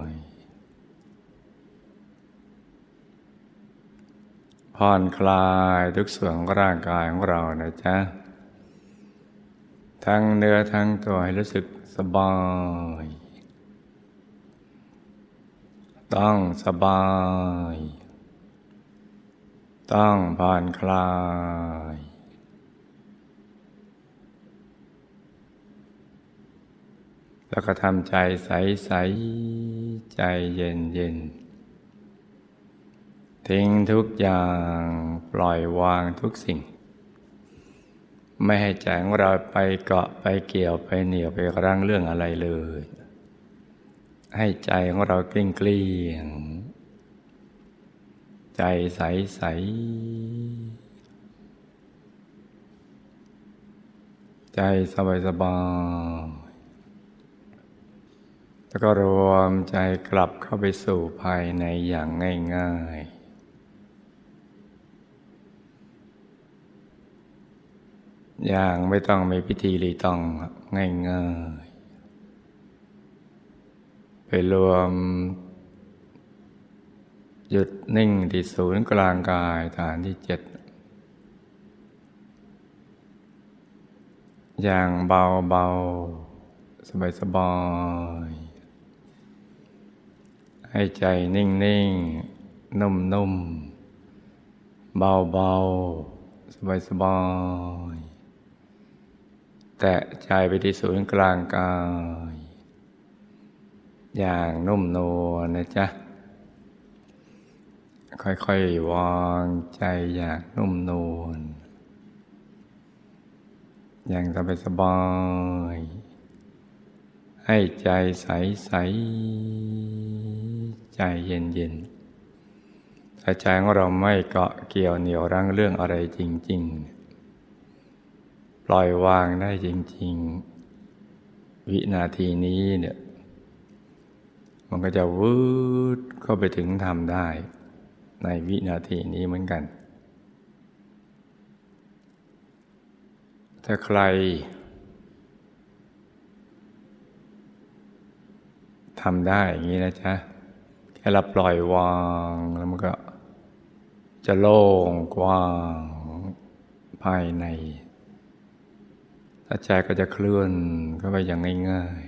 ย ผ่อนคลายทุกส่วนของร่างกายของเรานะจ๊ะ ทั้งเนื้อทั้งตัวให้รู้สึกสบาย ต้องสบาย ต้องผ่อนคลายแล้วก็ทำใจใส ๆ ใจเย็นเย็น ทิ้งทุกอย่างปล่อยวางทุกสิ่ง ไม่ให้ใจของเราไปเกาะไปเกี่ยวไปเหนี่ยวไปรั้งเรื่องอะไรเลย ให้ใจของเราเกลี้ยงเกลี้ยง ใจใสใสใจสบายสบายแล้วก็รวมใจกลับเข้าไปสู่ภายในอย่างง่าย ๆ อย่างไม่ต้องมีพิธีรีตองง่ายๆไปรวม หยุดนิ่งที่ศูนย์กลางกายฐานที่เจ็ดอย่างเบาเบาสบายสบายให้ใจนิ่งนิ่งนุ่มนุ่มเบาเบาสบายสบาย แตะใจไปที่ศูนย์กลางกาย อย่างนุ่มนวลนะจ๊ะ ค่อยๆวางใจอย่างนุ่มนวลอย่างสบายสบาย ให้ใจใสใสใจเย็นเย็นถ้าใจของเราไม่เกาะเกี่ยวเหนี่ยวรั้งเรื่องอะไรจริง ๆ ล่อยวางได้จริง ๆ วินาทีนี้เนี่ย มันก็จะวืดเข้าไปถึงทำได้ ในวินาทีนี้เหมือนกัน ถ้าใครทำได้อย่างนี้นะจ๊ะแค่เราปล่อยวางแล้วมันก็ จะโล่งกว้างภายใน ใจก็จะเคลื่อนเข้าไปอย่างง่าย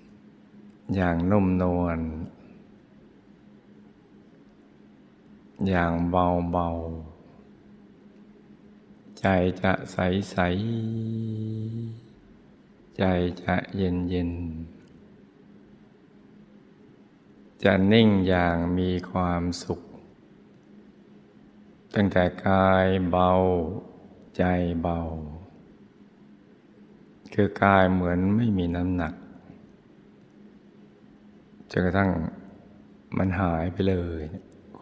ๆ อย่างนุ่มนวล อย่างเบาๆ ใจจะใสๆ ใจจะเย็นๆ จะนิ่งอย่างมีความสุข ตั้งแต่กายเบาใจเบา คือกายเหมือนไม่มีน้ำหนักจนกระทั่งมันหายไปเลย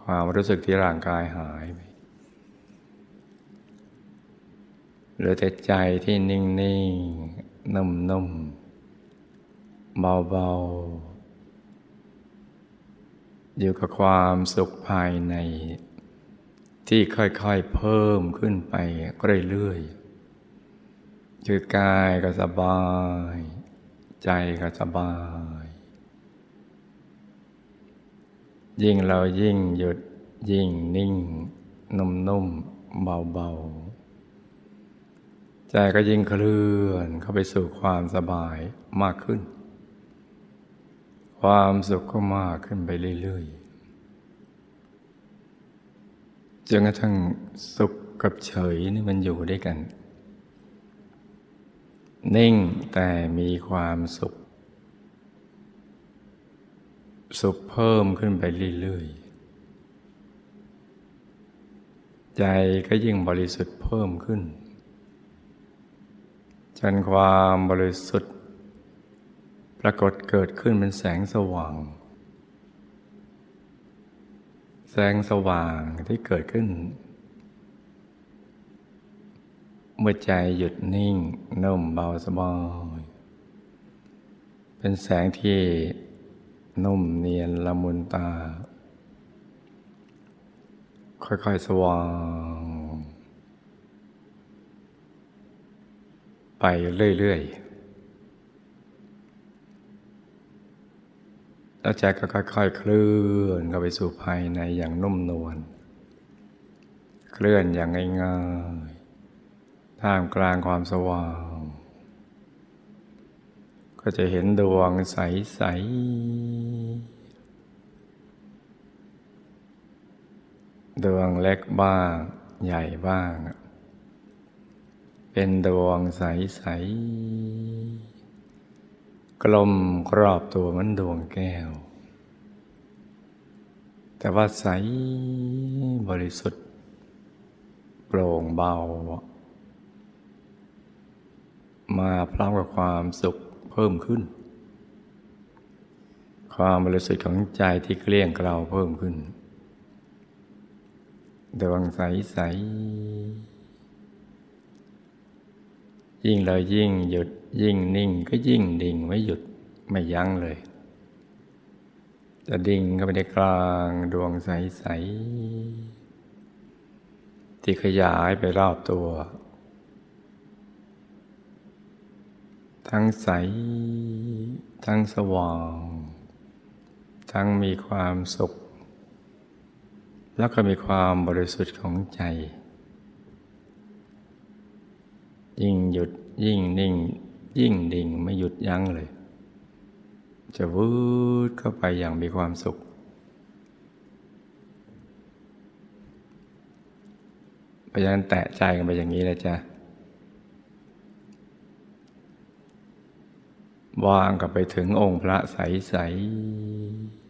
ความรู้สึกที่ร่างกายหายไปเหลือแต่ใจที่นิ่งนิ่งนุ่มนุ่มเบาเบาอยู่กับความสุขภายในที่ค่อยๆเพิ่มขึ้นไปเรื่อยๆ คือกายก็สบาย ใจก็สบาย ยิ่งเรายิ่งหยุดยิ่งนิ่ง นุ่มๆเบาๆ ใจก็ยิ่งเคลื่อนเข้าไปสู่ความสบายมากขึ้น ความสุขก็มากขึ้นไปเรื่อยๆจนกระทั่งสุขกับเฉยนี่มันอยู่ด้วยกัน นิ่งแต่มีความสุข สุขเพิ่มขึ้นไปเรื่อยๆ ใจก็ยิ่งบริสุทธิ์เพิ่มขึ้น จนความบริสุทธิ์ ปรากฏเกิดขึ้นเป็นแสงสว่าง แสงสว่างที่เกิดขึ้น เมื่อใจหยุดนิ่งนุ่มเบาสบายเป็นแสงที่นุ่มเนียนละมุนตา ค่อยๆสว่าง ไปเรื่อยๆ แล้วใจก็ค่อยๆ เคลื่อนเข้าไปสู่ภายในอย่างนุ่มนวล เคลื่อนอย่างง่ายๆ ท่ามกลางความสว่าง ก็จะเห็นดวงใส ๆ ดวงเล็กบ้างใหญ่บ้าง เป็นดวงใส ๆ กลมกรอบตัวมือนดวงแก้ว แต่ว่าใสบริสุทธิ์โปร่งเบา มาพร้อมกับความสุขเพิ่มขึ้น ความบริสุทธิ์ของใจที่เกลี้ยงเกลาเพิ่มขึ้นดวงใสใสยิ่งเรายิ่งหยุดยิ่งนิ่งก็ยิ่งดิ่งไม่หยุดไม่ยั้งเลยจะดิ่งเข้าไปในกลางดวงใสๆที่ขยายไปรอบตัว ทั้งใส ทั้งสว่าง ทั้งมีความสุข แล้วก็มีความบริสุทธิ์ของใจ ยิ่งหยุดยิ่งนิ่ง ยิ่งดิ่งไม่หยุดยั้งเลย จะวืดเข้าไปอย่างมีความสุขพราะฉะนั้นแตะใจกันไปอย่างนี้เลยจ้ะ วางกับไปถึงองค์พระใสๆ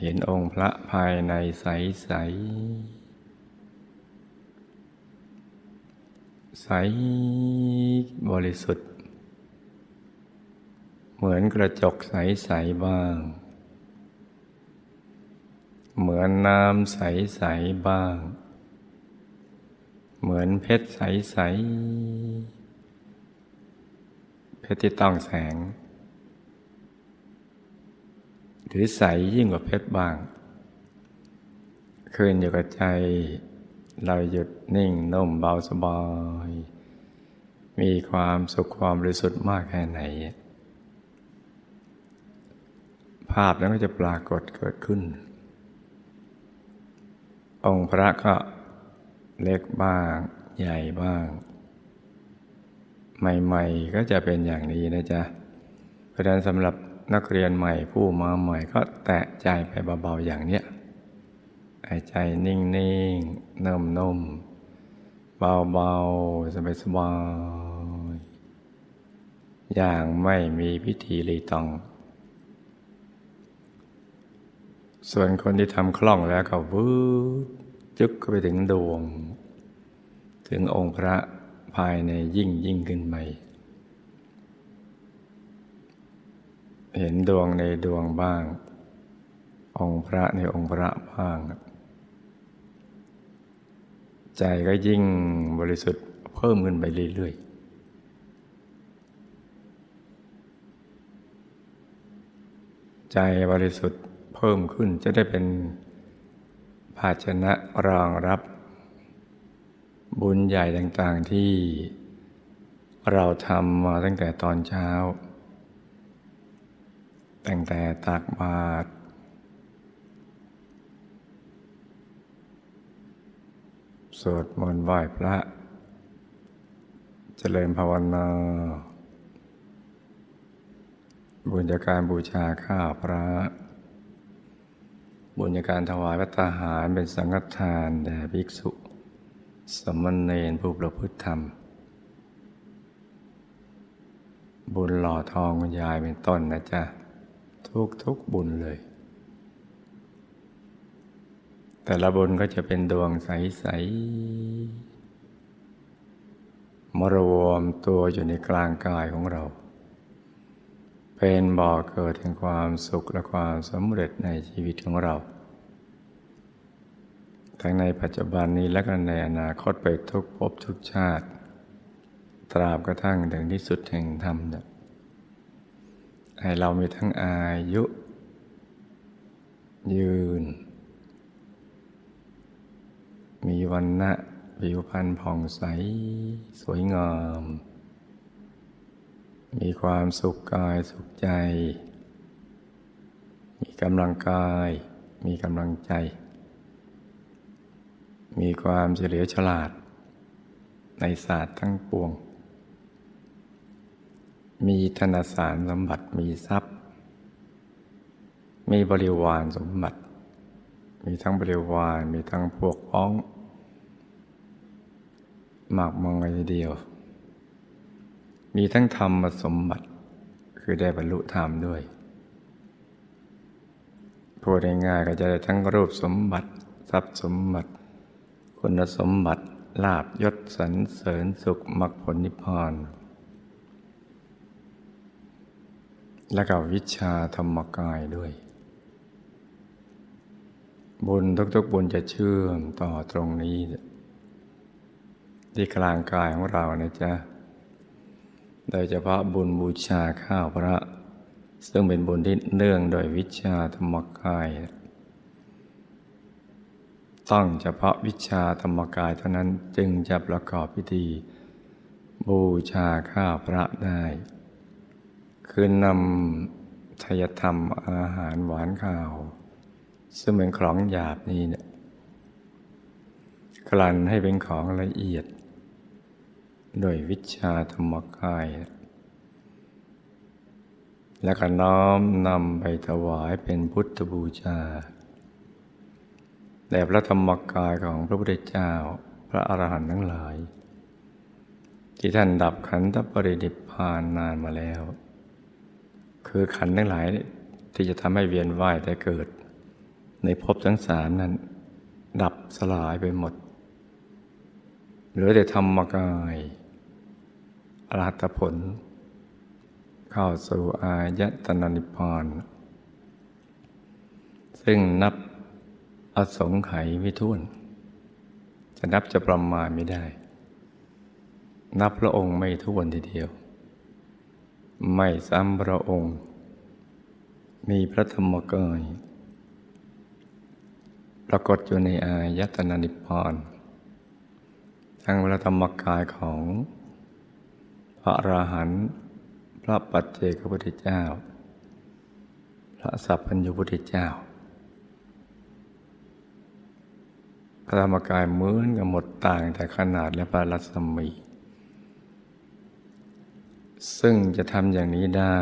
เห็นองค์พระภายในใสๆใสบริสุทธิ์ เหมือนกระจกใส ๆ บ้าง เหมือนน้ำใส ๆ บ้าง เหมือนเพชรใสๆเพ ชรที่ต้องแสง หรือใสยิ่งกว่าเพชรบางขึ้นอยู่กับใจ เราหยุดนิ่งนุ่มเบาสบาย มีความสุขความบริสุทธิ์มากแค่ไหน ภาพนั้นก็จะปรากฏเกิดขึ้น องค์พระก็เล็กบ้าง ใหญ่บ้าง ใหม่ ๆ ก็จะเป็นอย่างนี้นะจ๊ะ เพราะฉะนั้นสำหรับนักเรียนใหม่ผู้มาใหม่ก็แตะใจไปเบาๆอย่างเนี้ยหายใจนิ่งนิ่งนุ่มนุ่มเบาเบาสบายสบายอย่างไม่มีพิธีรีตอง ส่วนคนที่ทำคล่องแล้วก็วืดจึกก็ไปถึงดวง ถึงองค์พระ ภายในยิ่งยิ่งขึ้นไปเห็นดวงในดวงบ้าง องค์พระในองค์พระบ้าง ใจก็ยิ่งบริสุทธิ์เพิ่มขึ้นไปเรื่อยๆใจบริสุทธิ์เพิ่มขึ้นจะได้เป็นภาชนะรองรับ บุญใหญ่ต่างๆที่เราทำมาตั้งแต่ตอนเช้า ตั้งแต่ตักบาตรสวดมนต์ไหว้พระเจริญภาวนา บุญญากการบูชาข้าพระ บุญญาการถวายพระทหารเป็นสังฆทานแด่ภิกษุ สมณเณรผู้ประพฤติธรรม บุญหล่อทองคุณยายเป็นต้นนะจ๊ะ ทุกทุกบุญเลย แต่ละบุญก็จะเป็นดวงใส ๆ มรวมตัวอยู่ในกลางกายของเรา เป็นบ่อเกิดแห่งความสุขและความสำเร็จในชีวิตของเรา ทั้งในปัจจุบันนี้และก็ในอนาคตไปทุกภพทุกชาติ ตราบกระทั่งถึงที่สุดแห่งธรรมให้เรามีทั้งอายุ ยืน มีวันนะผิวพรรณผ่องใส สวยงาม มีความสุขกายสุขใจ มีกำลังกาย มีกำลังใจ มีความเฉลียวฉลาด ในศาสตร์ทั้งปวง มีธนสารสมบัติมีทรัพย์ มีบริวารสมบัติ มีทั้งบริวาร มีทั้งพวกพ้องหมากมองเลยเดียว มีทั้งธรรมสมบัติ คือได้บรรลุธรรมด้วยพูดง่ายๆก็จะได้ทั้งรูปสมบัติ ทรัพย์สมบัติ คุณสมบัติลาบยศสรรเสริญสุขมรรคผลนิพพานและก็วิชาธรรมกายด้วย บุญทุกๆบุญจะเชื่อมต่อตรงนี้ ที่กลางกายของเรานะจ๊ะ โดยเฉพาะบุญบูชาข้าวพระ ซึ่งเป็นบุญที่เนื่องโดยวิชาธรรมกาย ต้องเฉพาะวิชาธรรมกายเท่านั้นจึงจะประกอบพิธี บูชาข้าพระได้ คือนำทยธรรมอาหารหวานข้าว ซึ่งเป็นของหยาบนี้เนี่ยกลั่นให้เป็นของละเอียด โดยวิชาธรรมกาย และก็น้อมนำไปถวายเป็นพุทธบูชา แด่พระธรรมกายของพระพุทธเจ้า พระอรหันต์ทั้งหลาย ที่ท่านดับขันธปรินิพพานนานมาแล้ว คือขันทั้งหลายที่จะทำให้เวียนว่ายแต่เกิด ในภพทั้งสามนั้น ดับสลายไปหมดเหลือแต่ธรรมกายอรหัตผล เข้าสู่อายตนะนิพพานซึ่งนับ สงไขยไม่ท้วน จะนับจะประมาณไม่ได้ นับพระองค์ไม่ท้วนทีเดียว ไม่ซ้ำพระองค์ มีพระธรรมกายปรากฏอยู่ในอายตนะนิพพานทั้งพระธรรมกายของพระอราหันต์พระปัจเจกพุทธเจ้า พระสัพพัญญุพุทธเจ้า พระธรรมกายเหมือนกับหมดต่างแต่ขนาดและพระรัศมี ซึ่งจะทำอย่างนี้ได้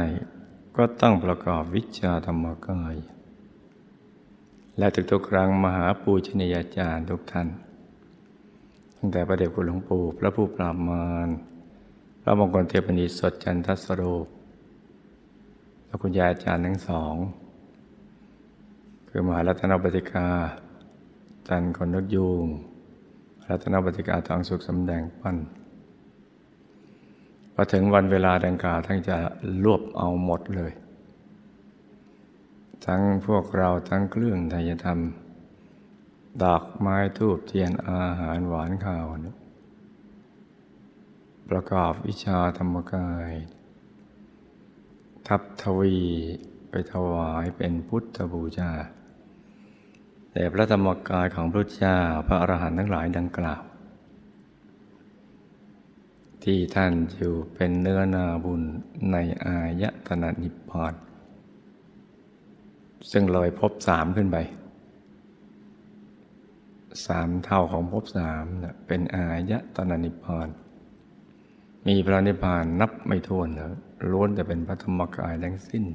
ก็ต้องประกอบวิชาธรรมกาย และทุกๆครั้งมหาปูชนียาจารย์ทุกท่าน ตั้งแต่พระเดชคุณหลวงปู่พระผู้ปราบมารระมงคลเทพนิสดจันทสโรและคุณยายอาจารย์ทั้งสอง คือมหารัตนปฏิกา จันคนนกยูงรัตนปฏิกาทองสุขสำแดงปั้นพอถึงวันเวลาดังกล่าวทั้งจะรวบเอาหมดเลย ทั้งพวกเราทั้งเครื่องไทยธรรม ดอกไม้ทูบเทียนอาหารหวานข้าวประกอบวิชาธรรมกาย ทับทวีไปถวายเป็นพุทธบูชา แต่พระธรรมกายของพระเจ้าพระอรหันต์ทั้งหลายดังกล่าว ที่ท่านอยู่เป็นเนื้อนาบุญในอายตนะนิพพานซึ่งลอยพบสามขึ้นไปสามเท่าของพบสามเป็นอายตนะนิพพานมีพระนิพพานนับไม่ถ้วนแล้วล้วนแต่เป็นพระธรรมกายทั้งสิ้น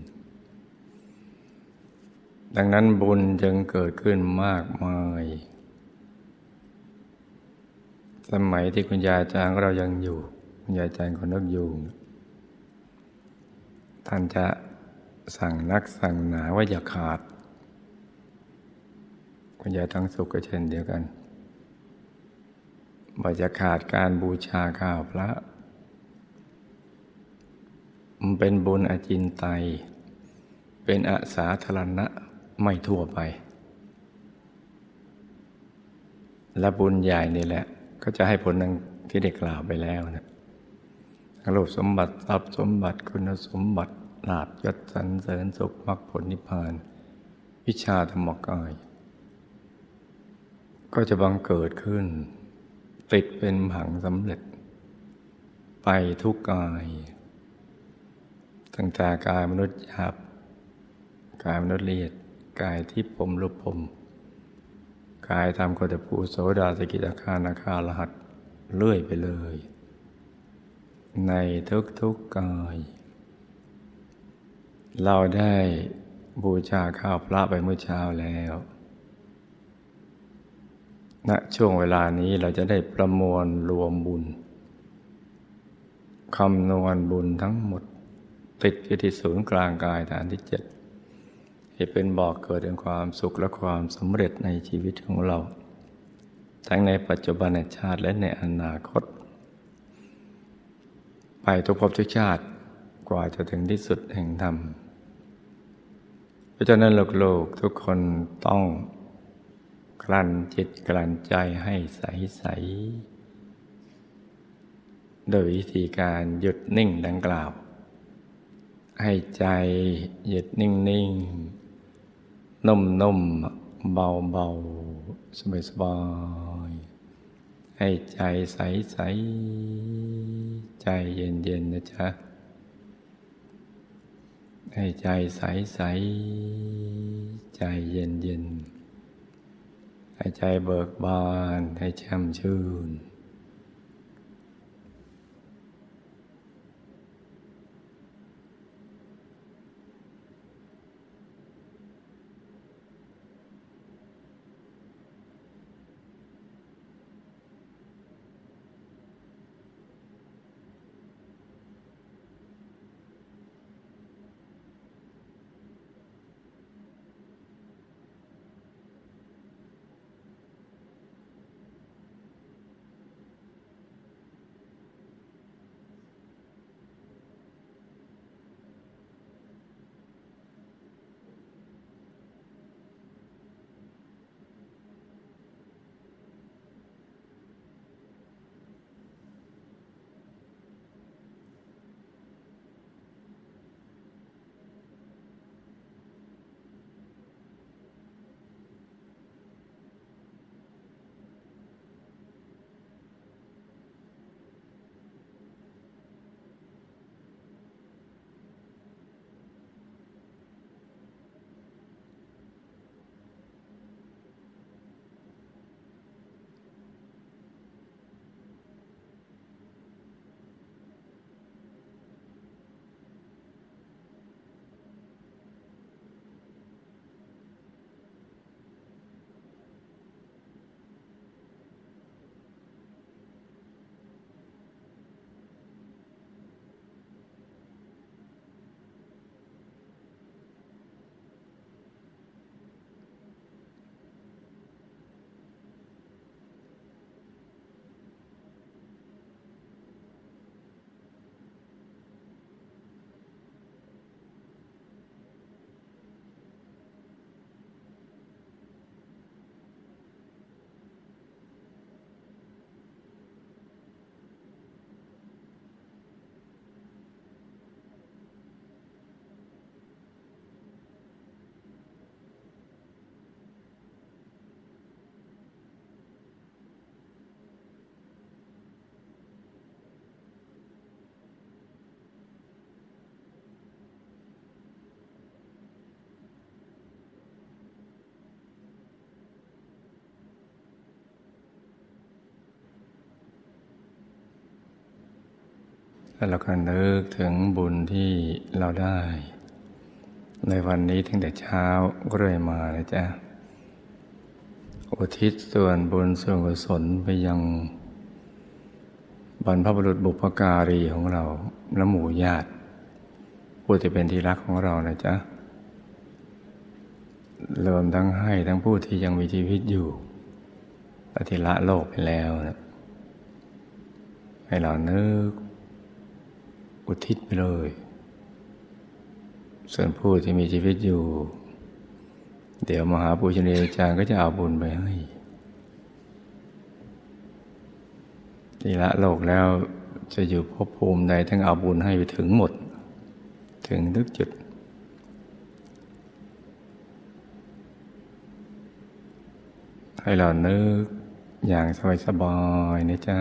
ดังนั้นบุญจึงเกิดขึ้นมากมาย สมัยที่คุณยายจางเรายังอยู่ คุณยายจางคนนึกอยู่ท่านจะสั่งนักสั่งหนาว่าอย่าขาด คุณยายทั้งสุขก็เช่นเดียวกันว่าจะขาดการบูชาข้าวพระ มันเป็นบุญอจินไตยเป็นอาสาธารณะ ไม่ทั่วไป และบุญใหญ่นี่แหละ ก็จะให้ผลดังที่ได้กล่าวไปแล้วนะรูปสมบัติทรัพย์สมบัติคุณสมบัติลาบยศสรรเสริญสุขมรรคผลนิพพาน วิชาธรรมกาย ก็จะบังเกิดขึ้น ติดเป็นผังสำเร็จ ไปทุกกายตั้งแต่กายมนุษย์หยาบกายมนุษย์ละเอียด กายที่ผมรูปผม กายทำโคตภูโสดาสกิตาคานาคาลหัดเลื่อยไปเลย ในทุกๆกกาย เราได้บูชาข้าวพระไปเมื่อเช้าแล้วณนะช่วงเวลานี้เราจะได้ประมวลรวมบุญคำนวณบุญทั้งหมด ติดอยู่ที่ศูนย์กลางกายฐานที่เจ็ด จะเป็นบอกเกิดแห่งความสุขและความสำเร็จในชีวิตของเรา ทั้งในปัจจุบันชาติและในอนาคต ไปทุกภพทุกชาติกว่าจะถึงที่สุดแห่งธรรมเพราะฉะนั้นโลกๆทุกคนต้องกลั่นจิตกลั่นใจให้ใสๆโดยวิธีการหยุดนิ่งดังกล่าว ให้ใจหยุดนิ่งๆ นุ่มนุ่มเบาเบาสบายสบายให้ใจใสใสใจเย็นเย็นนะจ๊ะ ให้ใจใสใสใจเย็นเย็นให้ใจเบิกบานให้แช่มชื่น แล้วเราก็นึกถึงบุญที่เราได้ ในวันนี้ตั้งแต่เช้าเรื่อยมาเลยจ้ะอุทิศส่วนบุญส่วนกุศลไปยังบรรพบุรุษบุพการีของเราและหมู่ญาติผู้ที่เป็นที่รักของเรานะจ๊ะรวมทั้งให้ทั้งผู้ที่ยังมีชีวิตอยู่และที่ละโลกไปแล้วนะให้เรานึก อุทิศไปเลย ส่วนผู้ที่มีชีวิตอยู่ เดี๋ยวมหาปุชนีอาจารย์ก็จะเอาบุญไปให้ที่ละโลกแล้วจะอยู่ภพภูมิใดทั้งเอาบุญให้ไปถึงหมด ถึงทุกจุด ให้เรานึกอย่างสบายๆนะจ๊ะ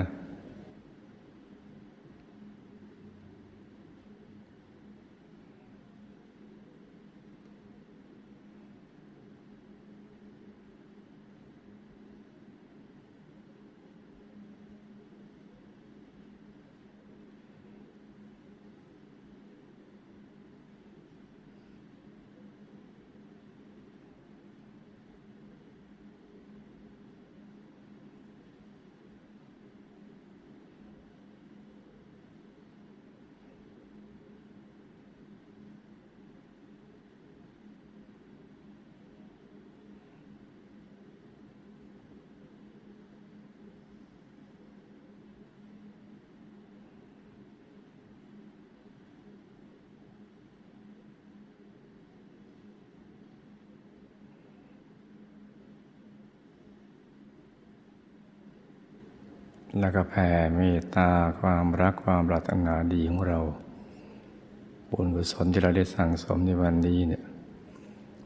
แล้วก็แผ่เมตตาความรักความปรารถนาดีของเรา บุญกุศลที่เราได้สั่งสมในวันนี้เนี่ย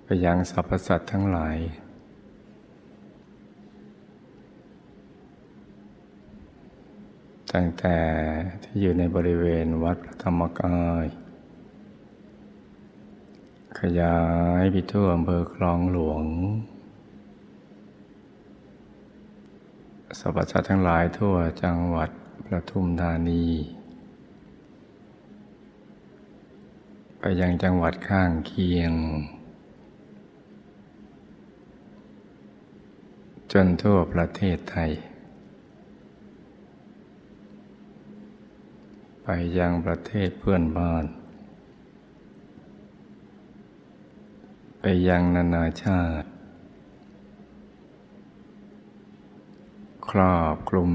ไปยังสรรพสัตว์ทั้งหลาย ตั้งแต่ที่อยู่ในบริเวณวัดพระธรรมกายขยายไปทั่วอำเภอคลองหลวง สรรพสัตว์ทั้งหลายทั่วจังหวัดประทุมธานี ไปยังจังหวัดข้างเคียง จนทั่วประเทศไทย ไปยังประเทศเพื่อนบ้าน ไปยังนานาชาติ ครอบคลุม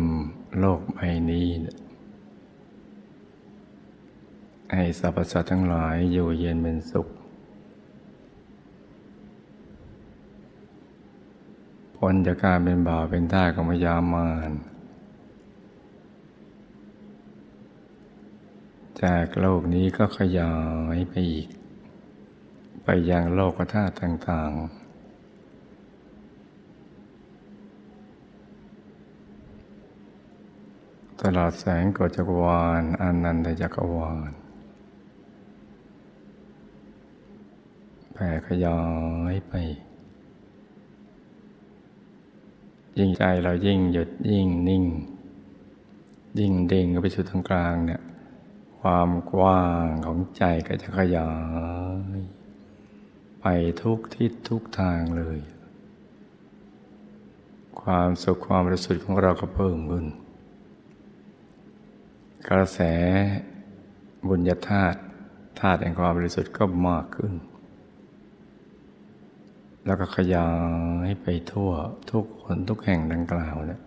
โลกใบนี้ ให้สรรพสัตว์ทั้งหลายอยู่เย็นเป็นสุข พ้นจากการเป็นบ่าวเป็นท่าของมยามานจากโลกนี้ก็ขยายไปอีก ไปยังโลกธาตุต่าง ๆ ตลอดแสงกจักรวาลอนันตจักรวาลแผ่ขยายไป ยิ่งใจเรายิ่งหยุดยิ่งนิ่ง ยิ่งเด้งไปสู่ตรงกลางเนี่ยความกว้างของใจก็จะขยาย ไปทุกทิศทุกทางเลย ความสุขความรู้สึกของเราก็เพิ่มขึ้น กระแสบุญญาธาตุธาตุแห่งความบริสุทธิ์ก็มากขึ้น แล้วก็ขยายไปทั่วทุกคนทุกแห่งดังกล่าวเนะ